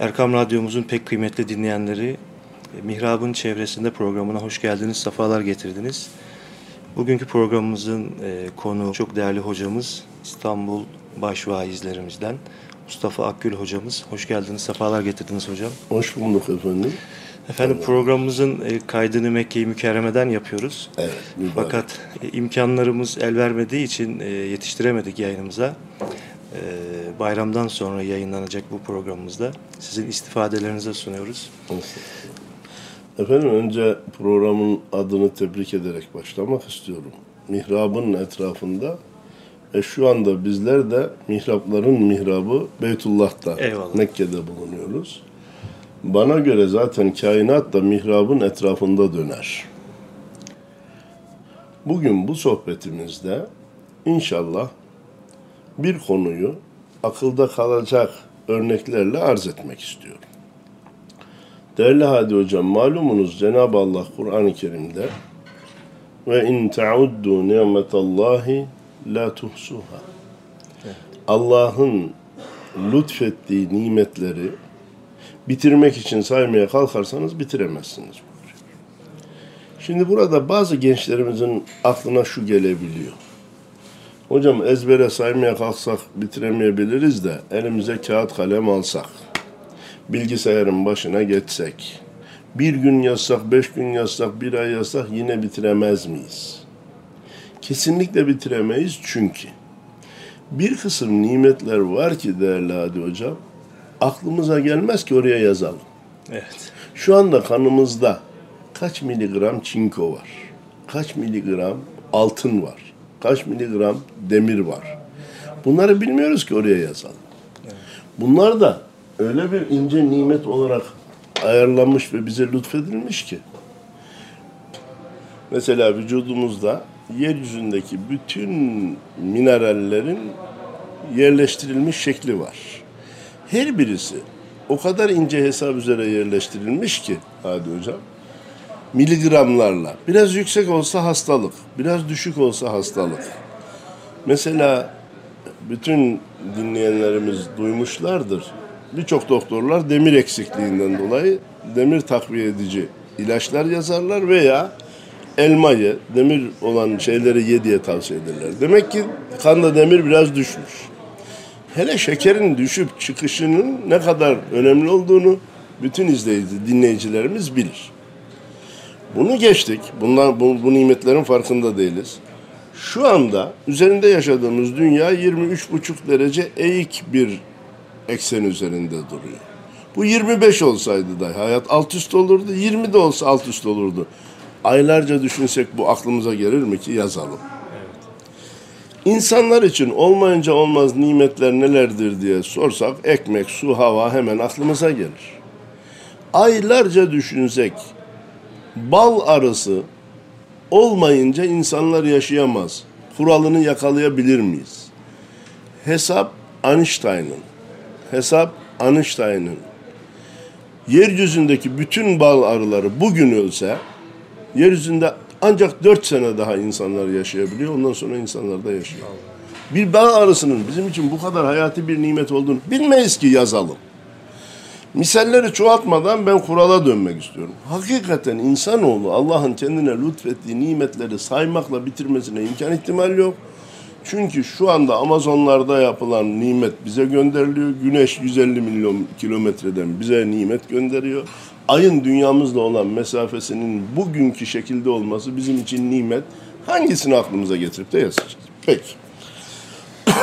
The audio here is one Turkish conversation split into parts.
Erkam Radyomuzun pek kıymetli dinleyenleri, e, Mihrab'ın çevresinde programına hoş geldiniz, sefalar getirdiniz. Bugünkü programımızın e, konu çok değerli hocamız İstanbul başvaizlerimizden Mustafa Akgül hocamız. Hoş geldiniz, sefalar getirdiniz hocam. Hoş bulduk efendim. Efendim programımızın e, kaydını Mekke-i Mükerreme'den yapıyoruz. Evet. Mübarek. Fakat imkanlarımız el vermediği için yetiştiremedik yayınımıza. E, bayramdan sonra yayınlanacak bu programımızda sizin istifadelerinize sunuyoruz. Efendim önce programın adını tebrik ederek başlamak istiyorum. Mihrabın etrafında ve şu anda bizler de mihrapların mihrabı Beytullah'ta, Eyvallah. Mekke'de bulunuyoruz. Bana göre zaten kainat da mihrabın etrafında döner. Bugün bu sohbetimizde inşallah bir konuyu akılda kalacak örneklerle arz etmek istiyorum. Değerli Hadi Hocam, malumunuz Cenab-ı Allah Kur'an-ı Kerim'de ve in tauddu nimetallahi la tuhsuha. Allah'ın lütfettiği nimetleri bitirmek için saymaya kalkarsanız bitiremezsiniz. Şimdi burada bazı gençlerimizin aklına şu gelebiliyor. Hocam ezbere saymaya kalksak bitiremeyebiliriz de elimize kağıt kalem alsak, bilgisayarın başına geçsek, bir gün yazsak, beş gün yazsak, bir ay yazsak yine bitiremez miyiz? Kesinlikle bitiremeyiz çünkü bir kısım nimetler var ki değerli Hadi Hocam, aklımıza gelmez ki oraya yazalım. Evet. Şu anda kanımızda kaç miligram çinko var? Kaç miligram altın var? Kaç miligram demir var? Bunları bilmiyoruz ki oraya yazalım. Bunlar da öyle bir ince nimet olarak ayarlanmış ve bize lütfedilmiş ki. Mesela vücudumuzda yeryüzündeki bütün minerallerin yerleştirilmiş şekli var. Her birisi o kadar ince hesap üzere yerleştirilmiş ki hadi hocam miligramlarla. Biraz yüksek olsa hastalık, biraz düşük olsa hastalık. Mesela bütün dinleyenlerimiz duymuşlardır. Birçok doktorlar demir eksikliğinden dolayı demir takviye edici ilaçlar yazarlar veya elmayı, demir olan şeyleri ye diye tavsiye ederler. Demek ki kanda demir biraz düşmüş. Hele şekerin düşüp çıkışının ne kadar önemli olduğunu bütün izleyici, dinleyicilerimiz bilir. Bunu geçtik. Bunlar bu, bu nimetlerin farkında değiliz. Şu anda üzerinde yaşadığımız dünya 23,5 derece eğik bir eksen üzerinde duruyor. Bu 25 olsaydı da hayat alt üst olurdu. 20 de olsa alt üst olurdu. Aylarca düşünsek bu aklımıza gelir mi ki yazalım. İnsanlar için olmayınca olmaz nimetler nelerdir diye sorsak ekmek, su, hava hemen aklımıza gelir. Aylarca düşünsek bal arısı olmayınca insanlar yaşayamaz. Kuralını yakalayabilir miyiz? Hesap Einstein'ın. Hesap Einstein'ın. Yeryüzündeki bütün bal arıları bugün ölse yeryüzünde ancak dört sene daha insanlar yaşayabiliyor. Ondan sonra insanlar da yaşıyor. Bir bal arısının bizim için bu kadar hayati bir nimet olduğunu bilmeyiz ki yazalım. Misalleri çoğaltmadan ben kurala dönmek istiyorum. Hakikaten insanoğlu Allah'ın kendine lütfettiği nimetleri saymakla bitirmesine imkan ihtimal yok. Çünkü şu anda Amazonlarda yapılan nimet bize gönderiliyor. Güneş 150 milyon kilometreden bize nimet gönderiyor. Ayın dünyamızla olan mesafesinin bugünkü şekilde olması bizim için nimet. Hangisini aklımıza getirip de yazacağız? Peki.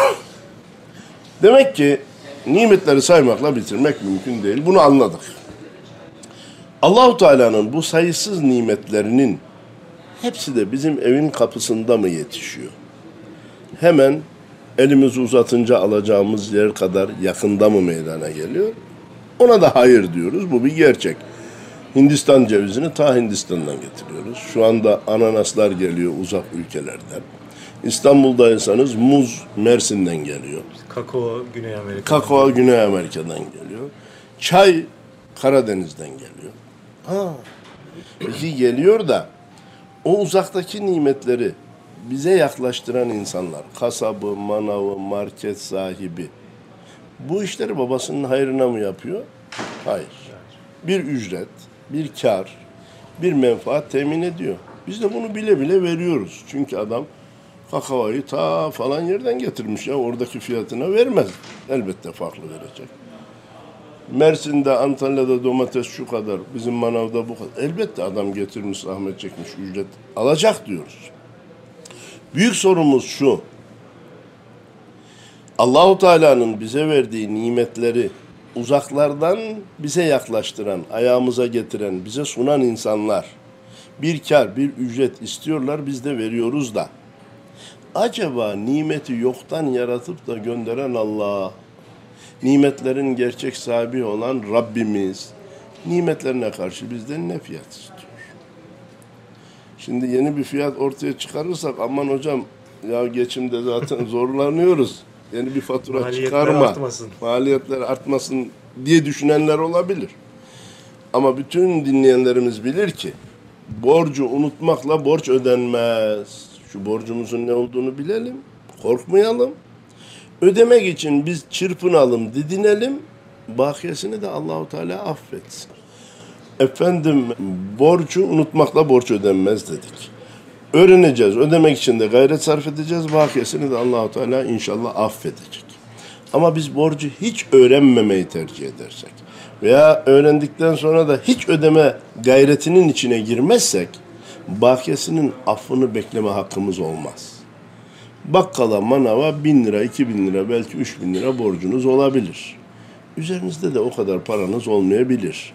Demek ki nimetleri saymakla bitirmek mümkün değil. Bunu anladık. Allahu Teala'nın bu sayısız nimetlerinin hepsi de bizim evin kapısında mı yetişiyor? Hemen elimizi uzatınca alacağımız yer kadar yakında mı meydana geliyor? Ona da hayır diyoruz. Bu bir gerçek. Hindistan cevizini ta Hindistan'dan getiriyoruz. Şu anda ananaslar geliyor uzak ülkelerden. İstanbul'daysanız muz Mersin'den geliyor. Kakao Güney Amerika'dan. Kakao Güney Amerika'dan geliyor. Çay Karadeniz'den geliyor. Ha. Peki geliyor da o uzaktaki nimetleri bize yaklaştıran insanlar, kasabı, manavı, market sahibi bu işleri babasının hayrına mı yapıyor? Hayır. Bir ücret, bir kar, bir menfaat temin ediyor. Biz de bunu bile bile veriyoruz. Çünkü adam kakavayı ta falan yerden getirmiş ya oradaki fiyatına vermez. Elbette farklı verecek. Mersin'de, Antalya'da domates şu kadar, bizim manavda bu kadar. Elbette adam getirmiş, zahmet çekmiş, ücret alacak diyoruz. Büyük sorumuz şu. Allahu Teala'nın bize verdiği nimetleri uzaklardan bize yaklaştıran, ayağımıza getiren, bize sunan insanlar bir kar, bir ücret istiyorlar, biz de veriyoruz da. Acaba nimeti yoktan yaratıp da gönderen Allah, nimetlerin gerçek sahibi olan Rabbimiz, nimetlerine karşı bizden ne fiyat istiyor? Şimdi yeni bir fiyat ortaya çıkarırsak aman hocam ya geçimde zaten zorlanıyoruz. Yeni bir fatura Maliyetler çıkarma. artmasın. Maliyetler artmasın diye düşünenler olabilir. Ama bütün dinleyenlerimiz bilir ki borcu unutmakla borç ödenmez. Şu borcumuzun ne olduğunu bilelim. Korkmayalım. Ödemek için biz çırpınalım, didinelim. Bakiyesini de Allahu Teala affetsin. Efendim borcu unutmakla borç ödenmez dedik. Öğreneceğiz. Ödemek için de gayret sarf edeceğiz. Bakiyesini de Allahu Teala inşallah affedecek. Ama biz borcu hiç öğrenmemeyi tercih edersek veya öğrendikten sonra da hiç ödeme gayretinin içine girmezsek bakiyesinin affını bekleme hakkımız olmaz. Bakkala, manava bin lira, iki bin lira, belki üç bin lira borcunuz olabilir. Üzerinizde de o kadar paranız olmayabilir.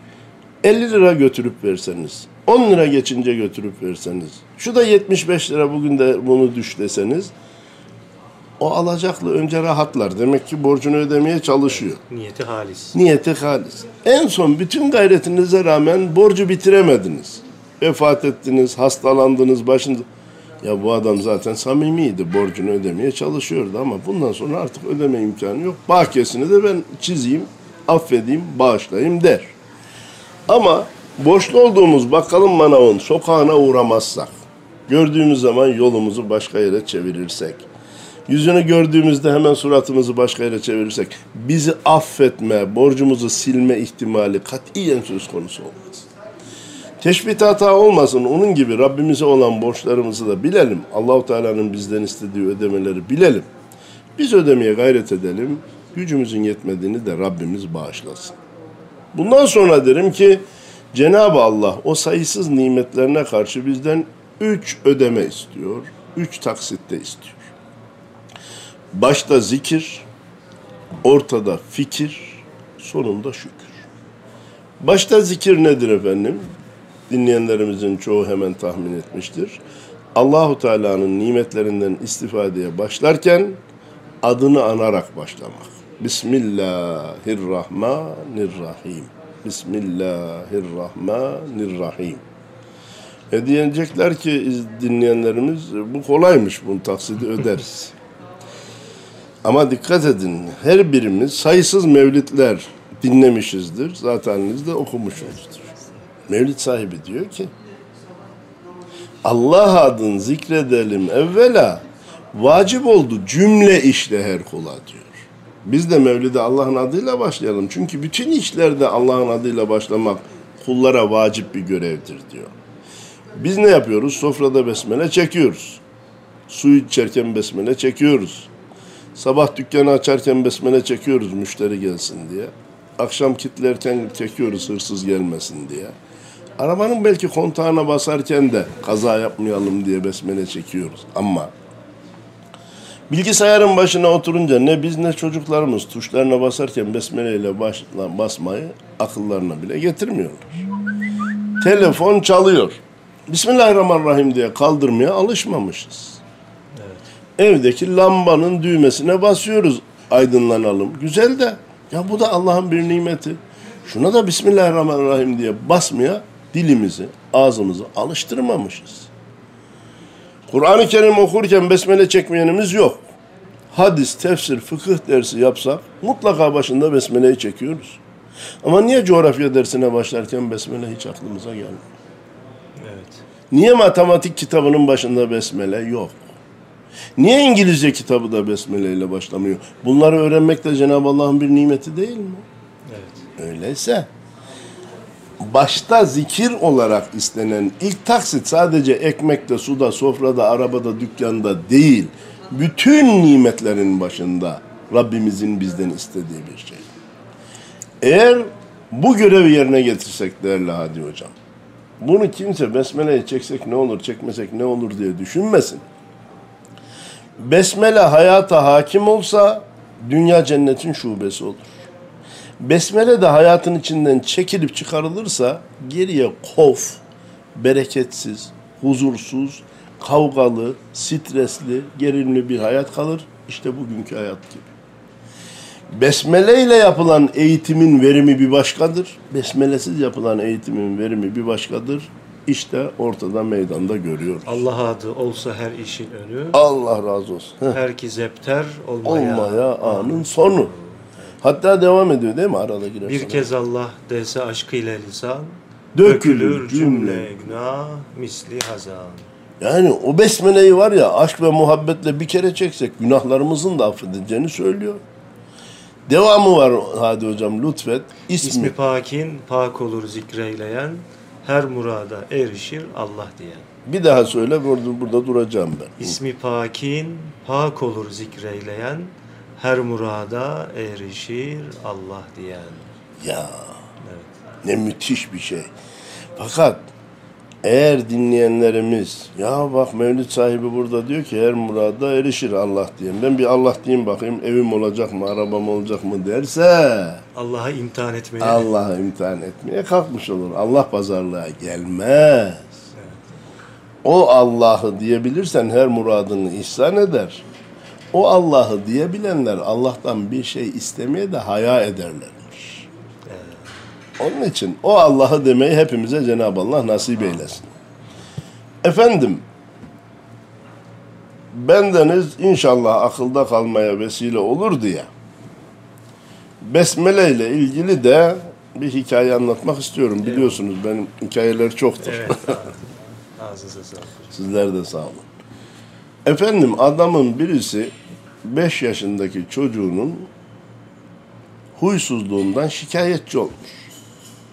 50 lira götürüp verseniz, 10 lira geçince götürüp verseniz, şu da 75 lira bugün de bunu düş deseniz, o alacaklı önce rahatlar. Demek ki borcunu ödemeye çalışıyor. Niyeti halis. Niyeti halis. En son bütün gayretinize rağmen borcu bitiremediniz. Vefat ettiniz, hastalandınız, başında... Ya bu adam zaten samimiydi, borcunu ödemeye çalışıyordu ama bundan sonra artık ödeme imkanı yok. Bakiyesini de ben çizeyim, affedeyim, bağışlayayım der. Ama borçlu olduğumuz bakalım manavın sokağına uğramazsak, gördüğümüz zaman yolumuzu başka yere çevirirsek, yüzünü gördüğümüzde hemen suratımızı başka yere çevirirsek, bizi affetme, borcumuzu silme ihtimali katiyen söz konusu olmaz. Teşbih hata olmasın. Onun gibi Rabbimize olan borçlarımızı da bilelim. Allahu Teala'nın bizden istediği ödemeleri bilelim. Biz ödemeye gayret edelim. Gücümüzün yetmediğini de Rabbimiz bağışlasın. Bundan sonra derim ki Cenab-ı Allah o sayısız nimetlerine karşı bizden üç ödeme istiyor. Üç taksitte istiyor. Başta zikir, ortada fikir, sonunda şükür. Başta zikir nedir efendim? Dinleyenlerimizin çoğu hemen tahmin etmiştir. Allahu Teala'nın nimetlerinden istifadeye başlarken adını anarak başlamak. Bismillahirrahmanirrahim. Bismillahirrahmanirrahim. E diyecekler ki dinleyenlerimiz bu kolaymış bunu taksidi öderiz. Ama dikkat edin her birimiz sayısız mevlitler dinlemişizdir. Zaten de okumuşuzdur. Mevlid sahibi diyor ki Allah adını zikredelim evvela vacip oldu cümle işle her kula diyor. Biz de Mevlid'e Allah'ın adıyla başlayalım. Çünkü bütün işlerde Allah'ın adıyla başlamak kullara vacip bir görevdir diyor. Biz ne yapıyoruz? Sofrada besmele çekiyoruz. Su içerken besmele çekiyoruz. Sabah dükkanı açarken besmele çekiyoruz müşteri gelsin diye. Akşam kitlerken çekiyoruz hırsız gelmesin diye. Arabanın belki kontağına basarken de kaza yapmayalım diye besmele çekiyoruz. Ama bilgisayarın başına oturunca ne biz ne çocuklarımız tuşlarına basarken besmeleyle başla, basmayı akıllarına bile getirmiyorlar. Telefon çalıyor. Bismillahirrahmanirrahim diye kaldırmaya alışmamışız. Evdeki lambanın düğmesine basıyoruz aydınlanalım. Güzel de ya bu da Allah'ın bir nimeti. Şuna da Bismillahirrahmanirrahim diye basmaya dilimizi, ağzımızı alıştırmamışız. Kur'an-ı Kerim okurken besmele çekmeyenimiz yok. Hadis, tefsir, fıkıh dersi yapsak mutlaka başında besmeleyi çekiyoruz. Ama niye coğrafya dersine başlarken besmele hiç aklımıza gelmiyor? Evet. Niye matematik kitabının başında besmele yok? Niye İngilizce kitabı da besmele ile başlamıyor? Bunları öğrenmek de Cenab-ı Allah'ın bir nimeti değil mi? Evet. Öyleyse başta zikir olarak istenen ilk taksit sadece ekmekte, suda, sofrada, arabada, dükkanda değil. Bütün nimetlerin başında Rabbimizin bizden istediği bir şey. Eğer bu görevi yerine getirsek değerli Hadi Hocam, bunu kimse besmeleyi çeksek ne olur, çekmesek ne olur diye düşünmesin. Besmele hayata hakim olsa dünya cennetin şubesi olur. Besmele de hayatın içinden çekilip çıkarılırsa geriye kof, bereketsiz, huzursuz, kavgalı, stresli, gerilimli bir hayat kalır. İşte bugünkü hayat gibi. Besmele ile yapılan eğitimin verimi bir başkadır. Besmelesiz yapılan eğitimin verimi bir başkadır. İşte ortada meydanda görüyoruz. Allah adı olsa her işin önü, Allah razı olsun. Herkes zepter olmaya. Olmaya anın sonu. Hatta devam ediyor değil mi arada? Bir kez Allah dese aşkıyla lisan, Dökülür cümle günah misli hazan. Yani o besmeleyi var ya aşk ve muhabbetle bir kere çeksek günahlarımızın da affedileceğini söylüyor. Devamı var Hadi hocam lütfet. İsmi, İsmi pakin pak olur zikreyleyen, her murada erişir Allah diyen. bir daha söyle burada, burada duracağım ben. İsmi pakin pak olur zikreyleyen, her murada erişir Allah diyen. Ya Evet. ne müthiş bir şey. Fakat eğer dinleyenlerimiz ya bak Mevlid sahibi burada diyor ki her murada erişir Allah diyen. Ben bir Allah diyeyim bakayım evim olacak mı arabam olacak mı derse Allah'a imtihan etmeye. Allah'a imtihan etmeye kalkmış olur. Allah pazarlığa gelmez. O Allah'ı diyebilirsen her muradını ihsan eder. O Allah'ı diyebilenler Allah'tan bir şey istemeye de haya ederlermiş. Onun için o Allah'ı demeyi hepimize Cenab-ı Allah nasip eylesin. Efendim, bendeniz inşallah akılda kalmaya vesile olur diye Besmele ile ilgili de bir hikaye anlatmak istiyorum. Biliyorsunuz benim hikayeler çoktur. Evet. Sizler de sağ olun. Efendim adamın birisi 5 yaşındaki çocuğunun huysuzluğundan şikayetçi olmuş.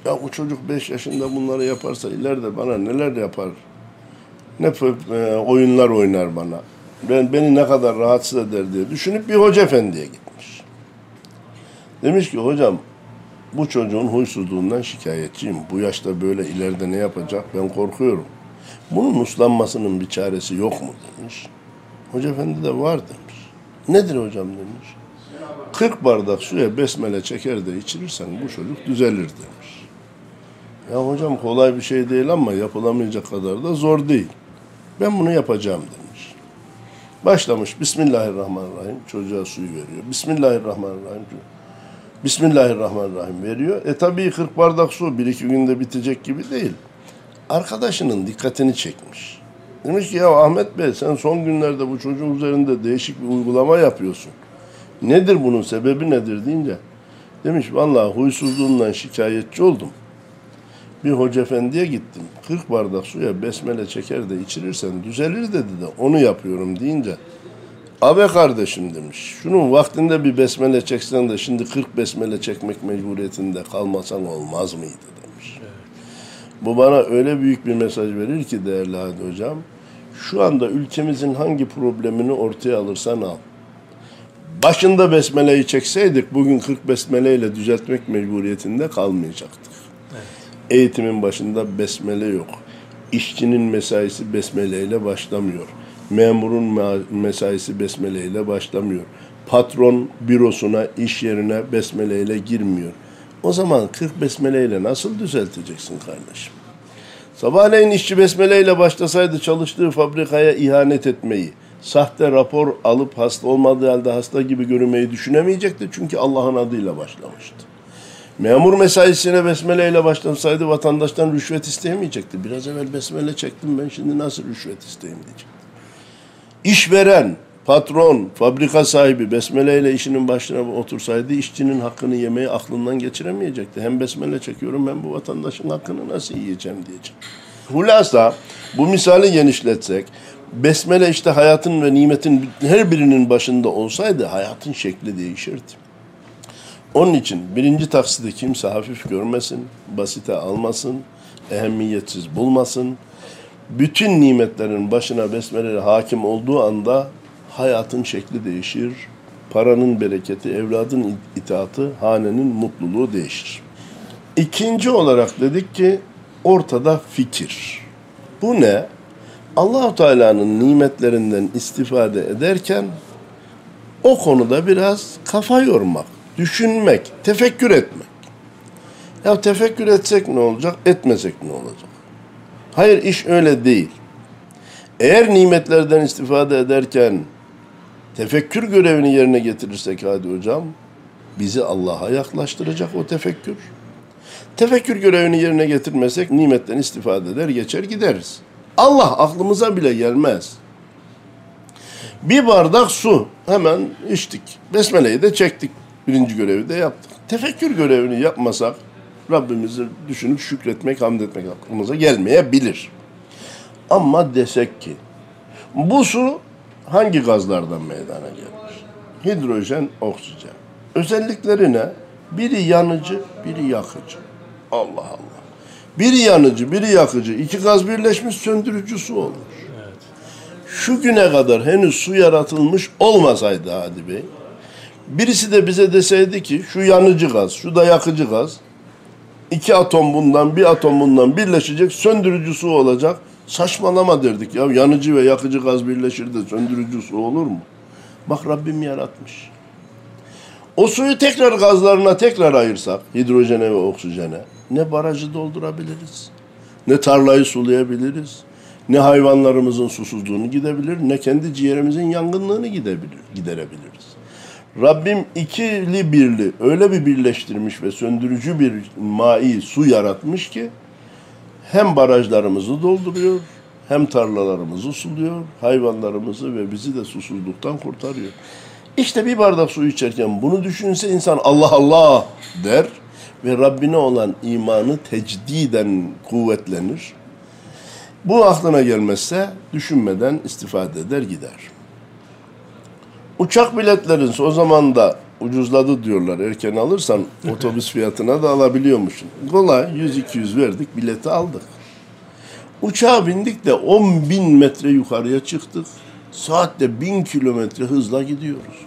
Ya bu çocuk 5 yaşında bunları yaparsa ileride bana neler yapar? Ne e, oyunlar oynar bana. Ben beni ne kadar rahatsız eder diye düşünüp bir hoca efendiye gitmiş. Demiş ki hocam bu çocuğun huysuzluğundan şikayetçiyim. Bu yaşta böyle ileride ne yapacak ben korkuyorum. Bunun uslanmasının bir çaresi yok mu demiş. Hoca efendi de var demiş. Nedir hocam demiş. 40 bardak suya besmele çeker de içirirsen bu çocuk düzelir demiş. Ya hocam kolay bir şey değil ama yapılamayacak kadar da zor değil. Ben bunu yapacağım demiş. Başlamış Bismillahirrahmanirrahim çocuğa suyu veriyor. Bismillahirrahmanirrahim. Bismillahirrahmanirrahim veriyor. E tabii 40 bardak su bir iki günde bitecek gibi değil. Arkadaşının dikkatini çekmiş. Demiş ki ya Ahmet Bey sen son günlerde bu çocuğun üzerinde değişik bir uygulama yapıyorsun. Nedir bunun sebebi nedir deyince demiş vallahi huysuzluğundan şikayetçi oldum. Bir hoca efendiye gittim. 40 bardak suya besmele çeker de içirirsen düzelir dedi de onu yapıyorum deyince Abi kardeşim demiş. Şunun vaktinde bir besmele çeksen de şimdi 40 besmele çekmek mecburiyetinde kalmasan olmaz mıydı demiş. Bu bana öyle büyük bir mesaj verir ki değerli Hadi Hocam. Şu anda ülkemizin hangi problemini ortaya alırsan al. Başında besmeleyi çekseydik bugün 40 besmeleyle düzeltmek mecburiyetinde kalmayacaktık. Eğitimin başında besmele yok. İşçinin mesaisi besmeleyle başlamıyor. Memurun mesaisi besmeleyle başlamıyor. Patron bürosuna, iş yerine besmeleyle girmiyor. O zaman 40 besmeleyle nasıl düzelteceksin kardeşim? Sabahleyin işçi besmeleyle başlasaydı çalıştığı fabrikaya ihanet etmeyi, sahte rapor alıp hasta olmadığı halde hasta gibi görünmeyi düşünemeyecekti. Çünkü Allah'ın adıyla başlamıştı. Memur mesaisine besmeleyle başlasaydı vatandaştan rüşvet isteyemeyecekti. Biraz evvel besmele çektim ben şimdi nasıl rüşvet isteyeyim diyecekti. İşveren, patron, fabrika sahibi besmeleyle işinin başına otursaydı işçinin hakkını yemeyi aklından geçiremeyecekti. Hem besmele çekiyorum hem bu vatandaşın hakkını nasıl yiyeceğim diyecek. Hulasa bu misali genişletsek besmele işte hayatın ve nimetin her birinin başında olsaydı hayatın şekli değişirdi. Onun için birinci taksidi kimse hafif görmesin, basite almasın, ehemmiyetsiz bulmasın. Bütün nimetlerin başına besmele hakim olduğu anda hayatın şekli değişir. Paranın bereketi, evladın itaatı, hanenin mutluluğu değişir. İkinci olarak dedik ki ortada fikir. Bu ne? Allahu Teala'nın nimetlerinden istifade ederken o konuda biraz kafa yormak, düşünmek, tefekkür etmek. Ya tefekkür etsek ne olacak, etmesek ne olacak? Hayır iş öyle değil. Eğer nimetlerden istifade ederken tefekkür görevini yerine getirirsek hadi hocam, bizi Allah'a yaklaştıracak o tefekkür. Tefekkür görevini yerine getirmesek nimetten istifade eder, geçer gideriz. Allah aklımıza bile gelmez. Bir bardak su hemen içtik. Besmele'yi de çektik. Birinci görevi de yaptık. Tefekkür görevini yapmasak Rabbimizi düşünüp şükretmek, hamd etmek aklımıza gelmeyebilir. Ama desek ki bu su hangi gazlardan meydana gelmiş? Hidrojen, oksijen. Özellikleri ne? Biri yanıcı, biri yakıcı. Allah Allah. Biri yanıcı, biri yakıcı. İki gaz birleşmiş söndürücü su olmuş. Şu güne kadar henüz su yaratılmış olmasaydı Hadi Bey, birisi de bize deseydi ki şu yanıcı gaz, şu da yakıcı gaz, iki atom bundan, bir atom bundan birleşecek, söndürücü su olacak. Saçmalama derdik ya. Yanıcı ve yakıcı gaz birleşir de söndürücü su olur mu? Bak Rabbim yaratmış. O suyu tekrar gazlarına tekrar ayırsak, hidrojene ve oksijene, ne barajı doldurabiliriz, ne tarlayı sulayabiliriz, ne hayvanlarımızın susuzluğunu gidebilir, ne kendi ciğerimizin yangınlığını gidebilir, giderebiliriz. Rabbim ikili birli öyle bir birleştirmiş ve söndürücü bir mai su yaratmış ki hem barajlarımızı dolduruyor, hem tarlalarımızı suluyor, hayvanlarımızı ve bizi de susuzluktan kurtarıyor. İşte bir bardak su içerken bunu düşünse insan Allah Allah der ve Rabbine olan imanı tecdiden kuvvetlenir. Bu aklına gelmezse düşünmeden istifade eder gider. Uçak biletlerin o zaman da ucuzladı diyorlar. Erken alırsan otobüs fiyatına da alabiliyormuşsun. Kolay 100-200 verdik bileti aldık. Uçağa bindik de 10 bin metre yukarıya çıktık. Saatte bin kilometre hızla gidiyoruz.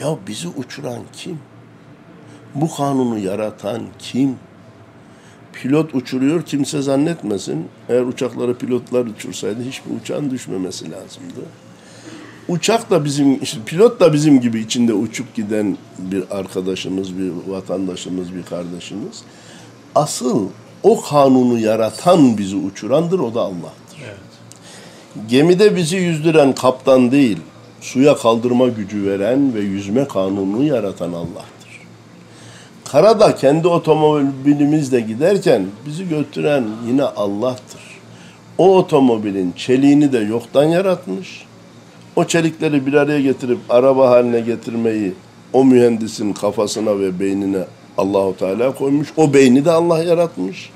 Ya bizi uçuran kim? Bu kanunu yaratan kim? Pilot uçuruyor kimse zannetmesin. Eğer uçakları pilotlar uçursaydı hiçbir uçağın düşmemesi lazımdı. Uçak da bizim, işte pilot da bizim gibi içinde uçup giden bir arkadaşımız, bir vatandaşımız, bir kardeşimiz. Asıl o kanunu yaratan bizi uçurandır, o da Allah'tır. Evet. Gemide bizi yüzdüren kaptan değil, suya kaldırma gücü veren ve yüzme kanununu yaratan Allah'tır. Karada kendi otomobilimizle giderken bizi götüren yine Allah'tır. O otomobilin çeliğini de yoktan yaratmış. O çelikleri bir araya getirip araba haline getirmeyi o mühendisin kafasına ve beynine Allahu Teala koymuş. O beyni de Allah yaratmış.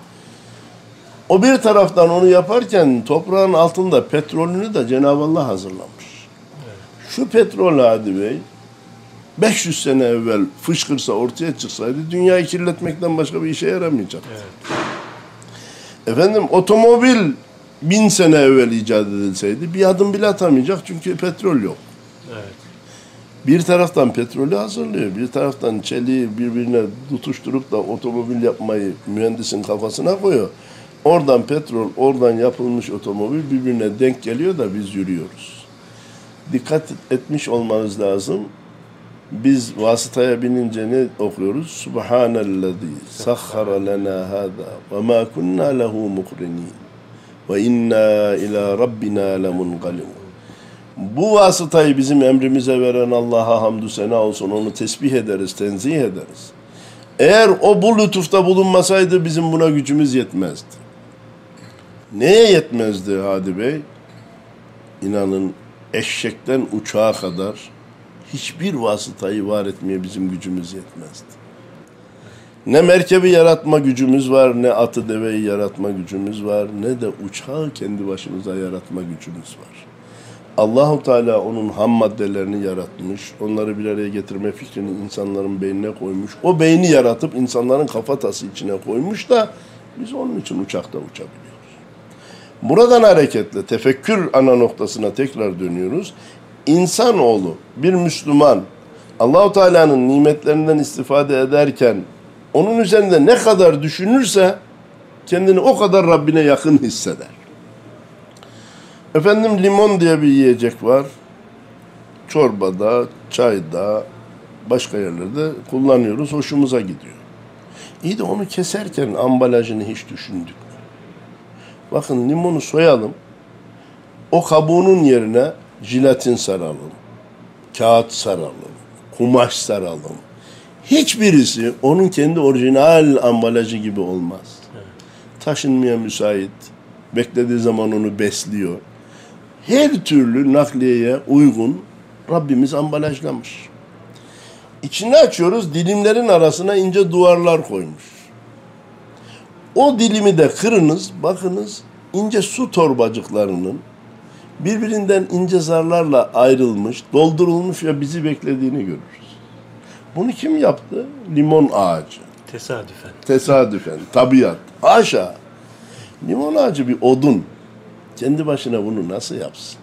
O bir taraftan onu yaparken toprağın altında petrolünü de Cenab-ı Allah hazırlamış. Şu petrol Hadi Bey 500 sene evvel fışkırsa ortaya çıksaydı dünyayı kirletmekten başka bir işe yaramayacak. Evet. Efendim otomobil bin sene evvel icat edilseydi bir adım bile atamayacak çünkü petrol yok. Evet. Bir taraftan petrolü hazırlıyor, bir taraftan çeliği birbirine tutuşturup da otomobil yapmayı mühendisin kafasına koyuyor. Oradan petrol, oradan yapılmış otomobil birbirine denk geliyor da biz yürüyoruz. Dikkat etmiş olmanız lazım. Biz vasıtaya binince ne okuyoruz? Subhanellezi sahhara lena hada ve ma kunna lehu mukrinin ve inna ila rabbina lemunqalimun. Bu vasıtayı bizim emrimize veren Allah'a hamdü sena olsun. Onu tesbih ederiz, tenzih ederiz. Eğer o bu lütufta bulunmasaydı bizim buna gücümüz yetmezdi. Neye yetmezdi Hadi Bey? İnanın eşekten uçağa kadar hiçbir vasıtayı var etmeye bizim gücümüz yetmezdi. Ne merkebi yaratma gücümüz var, ne atı deveyi yaratma gücümüz var, ne de uçağı kendi başımıza yaratma gücümüz var. Allahu Teala onun ham maddelerini yaratmış. Onları bir araya getirme fikrini insanların beynine koymuş. O beyni yaratıp insanların kafatası içine koymuş da biz onun için uçakta uçabiliyoruz. Buradan hareketle tefekkür ana noktasına tekrar dönüyoruz. İnsanoğlu bir Müslüman Allahu Teala'nın nimetlerinden istifade ederken onun üzerinde ne kadar düşünürse kendini o kadar Rabbine yakın hisseder. Efendim limon diye bir yiyecek var. Çorbada, çayda, başka yerlerde kullanıyoruz. Hoşumuza gidiyor. İyi de onu keserken ambalajını hiç düşündük mü? Bakın limonu soyalım. O kabuğunun yerine jilatin saralım. Kağıt saralım. Kumaş saralım. Hiçbirisi onun kendi orijinal ambalajı gibi olmaz. Taşınmaya müsait. Beklediği zaman onu besliyor her türlü nakliyeye uygun Rabbimiz ambalajlamış. İçini açıyoruz, dilimlerin arasına ince duvarlar koymuş. O dilimi de kırınız, bakınız ince su torbacıklarının birbirinden ince zarlarla ayrılmış, doldurulmuş ve bizi beklediğini görürüz. Bunu kim yaptı? Limon ağacı. Tesadüfen. Tesadüfen, tabiat. Haşa. Limon ağacı bir odun. Kendi başına bunu nasıl yapsın?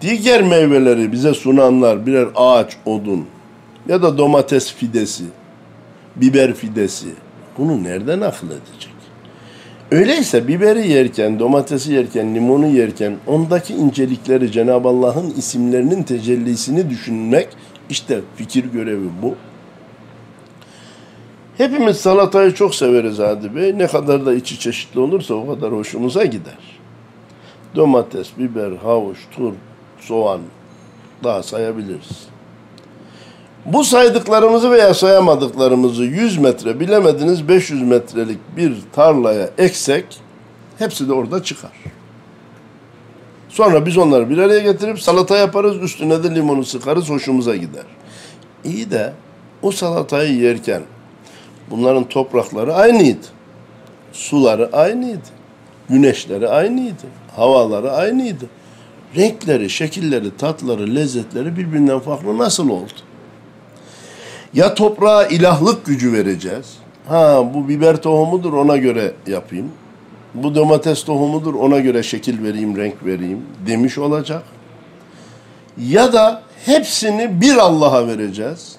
Diğer meyveleri bize sunanlar birer ağaç, odun ya da domates fidesi, biber fidesi bunu nereden akıl edecek? Öyleyse biberi yerken, domatesi yerken, limonu yerken ondaki incelikleri Cenab-ı Allah'ın isimlerinin tecellisini düşünmek işte fikir görevi bu. Hepimiz salatayı çok severiz Hadi Bey. Ne kadar da içi çeşitli olursa o kadar hoşumuza gider. Domates, biber, havuç, turp, soğan daha sayabiliriz. Bu saydıklarımızı veya sayamadıklarımızı 100 metre bilemediniz 500 metrelik bir tarlaya eksek hepsi de orada çıkar. Sonra biz onları bir araya getirip salata yaparız üstüne de limonu sıkarız hoşumuza gider. İyi de o salatayı yerken Bunların toprakları aynıydı. Suları aynıydı. Güneşleri aynıydı. Havaları aynıydı. Renkleri, şekilleri, tatları, lezzetleri birbirinden farklı nasıl oldu? Ya toprağa ilahlık gücü vereceğiz. Ha bu biber tohumudur ona göre yapayım. Bu domates tohumudur ona göre şekil vereyim, renk vereyim demiş olacak. Ya da hepsini bir Allah'a vereceğiz.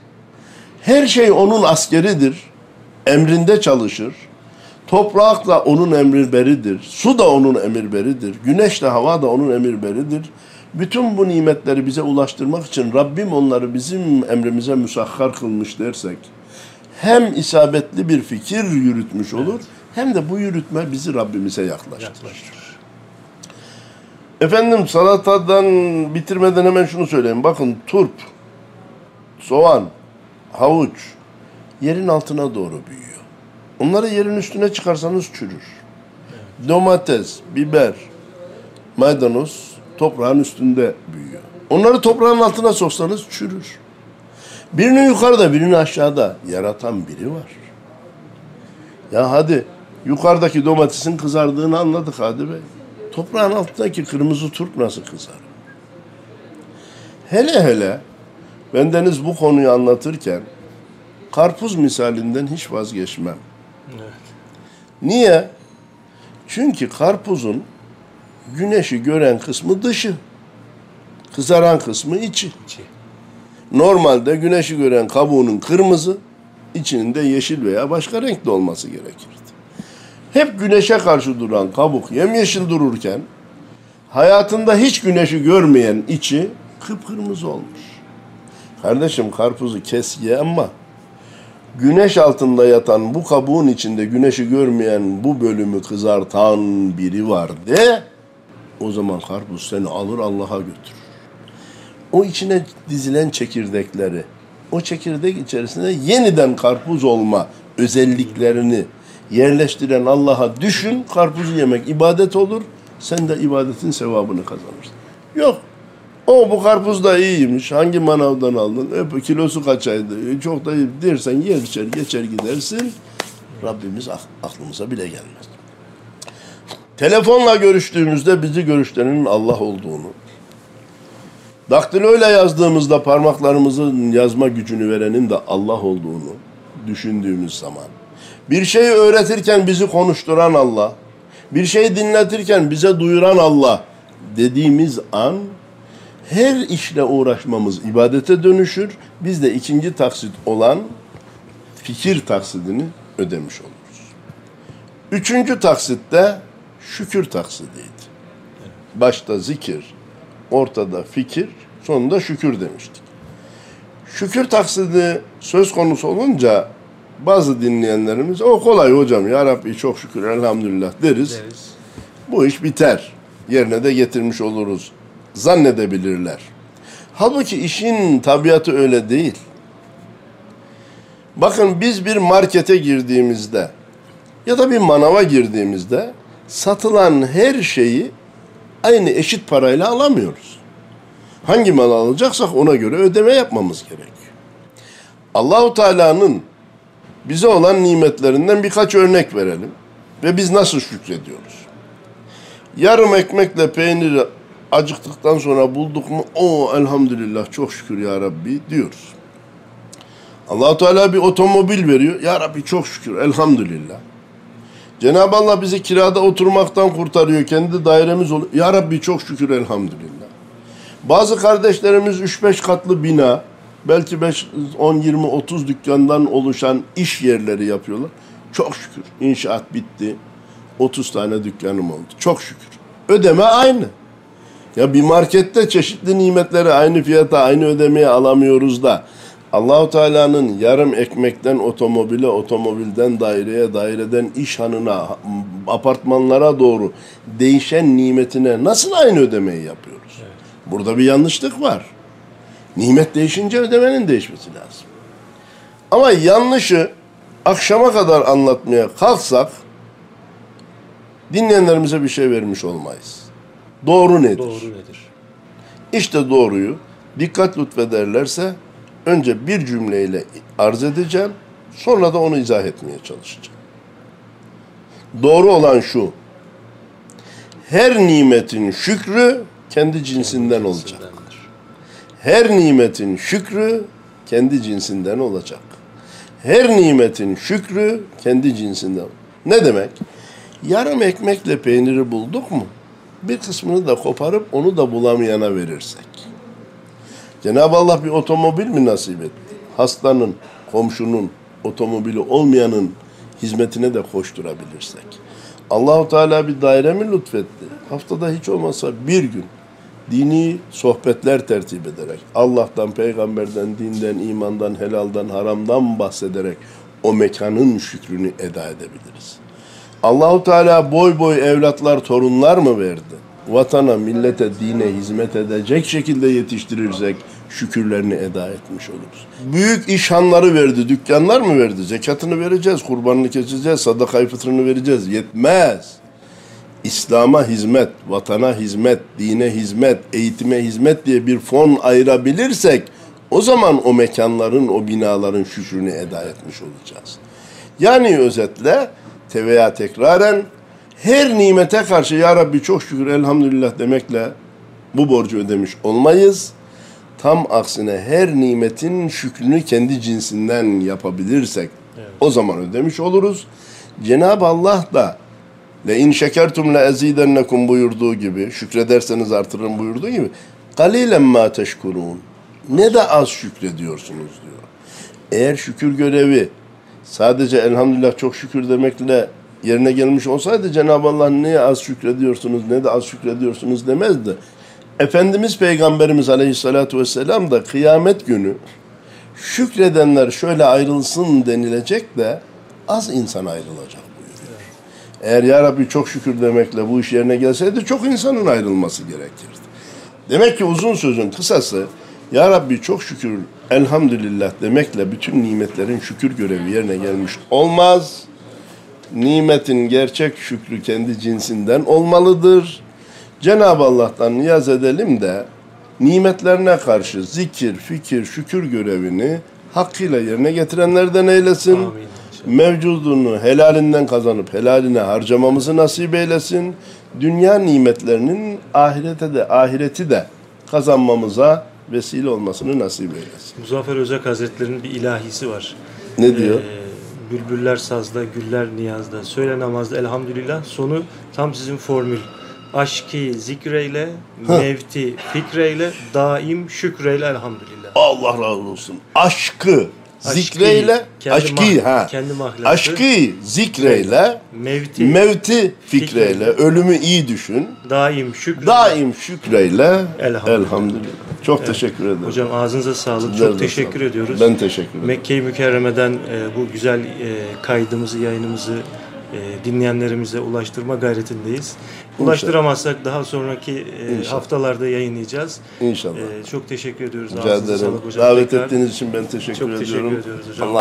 Her şey onun askeridir emrinde çalışır. Toprak da onun emirberidir. Su da onun emirberidir. Güneş de hava da onun emirberidir. Bütün bu nimetleri bize ulaştırmak için Rabbim onları bizim emrimize müsahhar kılmış dersek hem isabetli bir fikir yürütmüş olur evet. hem de bu yürütme bizi Rabbimize yaklaştırır. yaklaştırır. Efendim salatadan bitirmeden hemen şunu söyleyeyim. Bakın turp, soğan, havuç, yerin altına doğru büyüyor. Onları yerin üstüne çıkarsanız çürür. Evet. Domates, biber, maydanoz toprağın üstünde büyüyor. Onları toprağın altına soksanız çürür. Birini yukarıda, birini aşağıda yaratan biri var. Ya hadi yukarıdaki domatesin kızardığını anladık hadi bey. Toprağın altındaki kırmızı turp nasıl kızar? Hele hele bendeniz bu konuyu anlatırken karpuz misalinden hiç vazgeçmem. Evet. Niye? Çünkü karpuzun güneşi gören kısmı dışı. Kızaran kısmı içi. içi. Normalde güneşi gören kabuğunun kırmızı, içinin de yeşil veya başka renkli olması gerekirdi. Hep güneşe karşı duran kabuk yemyeşil dururken hayatında hiç güneşi görmeyen içi kıpkırmızı olmuş. Kardeşim karpuzu kes ye ama güneş altında yatan bu kabuğun içinde güneşi görmeyen bu bölümü kızartan biri var de o zaman karpuz seni alır Allah'a götürür. O içine dizilen çekirdekleri, o çekirdek içerisinde yeniden karpuz olma özelliklerini yerleştiren Allah'a düşün, karpuzu yemek ibadet olur, sen de ibadetin sevabını kazanırsın. Yok, o bu karpuz da iyiymiş. Hangi manavdan aldın? Öp, kilosu kaçaydı? E, çok da iyi dersen yer içer geçer gidersin. Rabbimiz aklımıza bile gelmez. Telefonla görüştüğümüzde bizi görüşlerin Allah olduğunu, daktiloyla yazdığımızda parmaklarımızın yazma gücünü verenin de Allah olduğunu düşündüğümüz zaman, bir şeyi öğretirken bizi konuşturan Allah, bir şey dinletirken bize duyuran Allah dediğimiz an her işle uğraşmamız ibadete dönüşür. Biz de ikinci taksit olan fikir taksidini ödemiş oluruz. Üçüncü taksitte şükür taksidiydi. Başta zikir, ortada fikir, sonunda şükür demiştik. Şükür taksidi söz konusu olunca bazı dinleyenlerimiz o kolay hocam ya Rabbi çok şükür elhamdülillah deriz. Deriz. Bu iş biter. Yerine de getirmiş oluruz. Zannedebilirler. Halbuki işin tabiatı öyle değil. Bakın biz bir markete girdiğimizde ya da bir manava girdiğimizde satılan her şeyi aynı eşit parayla alamıyoruz. Hangi mal alacaksak ona göre ödeme yapmamız gerekiyor. Allahu Teala'nın bize olan nimetlerinden birkaç örnek verelim ve biz nasıl şükrediyoruz? Yarım ekmekle peyniri acıktıktan sonra bulduk mu? O elhamdülillah çok şükür ya Rabbi diyoruz. Allahu Teala bir otomobil veriyor. Ya Rabbi çok şükür elhamdülillah. Cenab-ı Allah bizi kirada oturmaktan kurtarıyor. Kendi dairemiz oluyor. Ya Rabbi çok şükür elhamdülillah. Bazı kardeşlerimiz 3-5 katlı bina, belki 5, 10, 20, 30 dükkandan oluşan iş yerleri yapıyorlar. Çok şükür inşaat bitti. 30 tane dükkanım oldu. Çok şükür. Ödeme aynı. Ya bir markette çeşitli nimetleri aynı fiyata, aynı ödemeye alamıyoruz da Allahu Teala'nın yarım ekmekten otomobile, otomobilden daireye, daireden iş hanına, apartmanlara doğru değişen nimetine nasıl aynı ödemeyi yapıyoruz? Burada bir yanlışlık var. Nimet değişince ödemenin değişmesi lazım. Ama yanlışı akşama kadar anlatmaya kalksak dinleyenlerimize bir şey vermiş olmayız. Doğru nedir? Doğru nedir? İşte doğruyu dikkat lütfederlerse önce bir cümleyle arz edeceğim, sonra da onu izah etmeye çalışacağım. Doğru olan şu, her nimetin şükrü kendi cinsinden olacak. Her nimetin şükrü kendi cinsinden olacak. Her nimetin şükrü kendi cinsinden. Ne demek? Yarım ekmekle peyniri bulduk mu? Bir kısmını da koparıp onu da bulamayana verirsek. Cenab-ı Allah bir otomobil mi nasip etti? Hastanın, komşunun, otomobili olmayanın hizmetine de koşturabilirsek. Allahu Teala bir daire mi lütfetti? Haftada hiç olmazsa bir gün dini sohbetler tertip ederek, Allah'tan, peygamberden, dinden, imandan, helaldan, haramdan bahsederek o mekanın şükrünü eda edebiliriz. Allahu Teala boy boy evlatlar, torunlar mı verdi? Vatana, millete, dine hizmet edecek şekilde yetiştirirsek şükürlerini eda etmiş oluruz. Büyük işhanları verdi, dükkanlar mı verdi? Zekatını vereceğiz, kurbanını keseceğiz, sadaka fıtrını vereceğiz. Yetmez. İslam'a hizmet, vatana hizmet, dine hizmet, eğitime hizmet diye bir fon ayırabilirsek o zaman o mekanların, o binaların şükrünü eda etmiş olacağız. Yani özetle te veya tekraren her nimete karşı ya Rabbi çok şükür elhamdülillah demekle bu borcu ödemiş olmayız. Tam aksine her nimetin şükrünü kendi cinsinden yapabilirsek o zaman ödemiş oluruz. Cenab-ı Allah da le in şekertum le ezidennekum buyurduğu gibi şükrederseniz artırırım buyurduğu gibi galilen ma teşkurun ne de az şükrediyorsunuz diyor. Eğer şükür görevi sadece elhamdülillah çok şükür demekle yerine gelmiş olsaydı Cenab-ı Allah neye az şükrediyorsunuz ne de az şükrediyorsunuz demezdi. Efendimiz Peygamberimiz Aleyhisselatü Vesselam da kıyamet günü şükredenler şöyle ayrılsın denilecek de az insan ayrılacak buyuruyor. Eğer Ya Rabbi çok şükür demekle bu iş yerine gelseydi çok insanın ayrılması gerekirdi. Demek ki uzun sözün kısası Ya Rabbi çok şükür elhamdülillah demekle bütün nimetlerin şükür görevi yerine gelmiş olmaz. Nimetin gerçek şükrü kendi cinsinden olmalıdır. Cenab-ı Allah'tan niyaz edelim de nimetlerine karşı zikir, fikir, şükür görevini hakkıyla yerine getirenlerden eylesin. Amin. Mevcudunu helalinden kazanıp helaline harcamamızı nasip eylesin. Dünya nimetlerinin ahirete de ahireti de kazanmamıza vesile olmasını nasip eylesin. Muzaffer Özak Hazretleri'nin bir ilahisi var. Ne diyor? Ee, bülbüller sazda, güller niyazda, söyle namazda elhamdülillah. Sonu tam sizin formül. Aşkı zikreyle, mevti fikreyle, daim şükreyle elhamdülillah. Allah razı olsun. Aşkı zikreyle, kendi aşkı ha. kendi mahlası. Aşkı zikreyle, Mevti, mevti fikreyle, ölümü iyi düşün. daim şükreyle. Daim şükreyle Elhamdülillah. elhamdülillah. Çok teşekkür ederim. Hocam ağzınıza sağlık. Sizler Çok teşekkür sağ olun. ediyoruz. Ben teşekkür ederim. Mekke-i Mükerreme'den e, bu güzel e, kaydımızı, yayınımızı e, dinleyenlerimize ulaştırma gayretindeyiz. Ulaştıramazsak daha sonraki e, İnşallah. haftalarda yayınlayacağız. İnşallah. E, çok teşekkür ediyoruz. Rica ederim. sağlık hocam. Davet Tekrar ettiğiniz için ben teşekkür Çok teşekkür ediyorum. ediyoruz hocam. Allah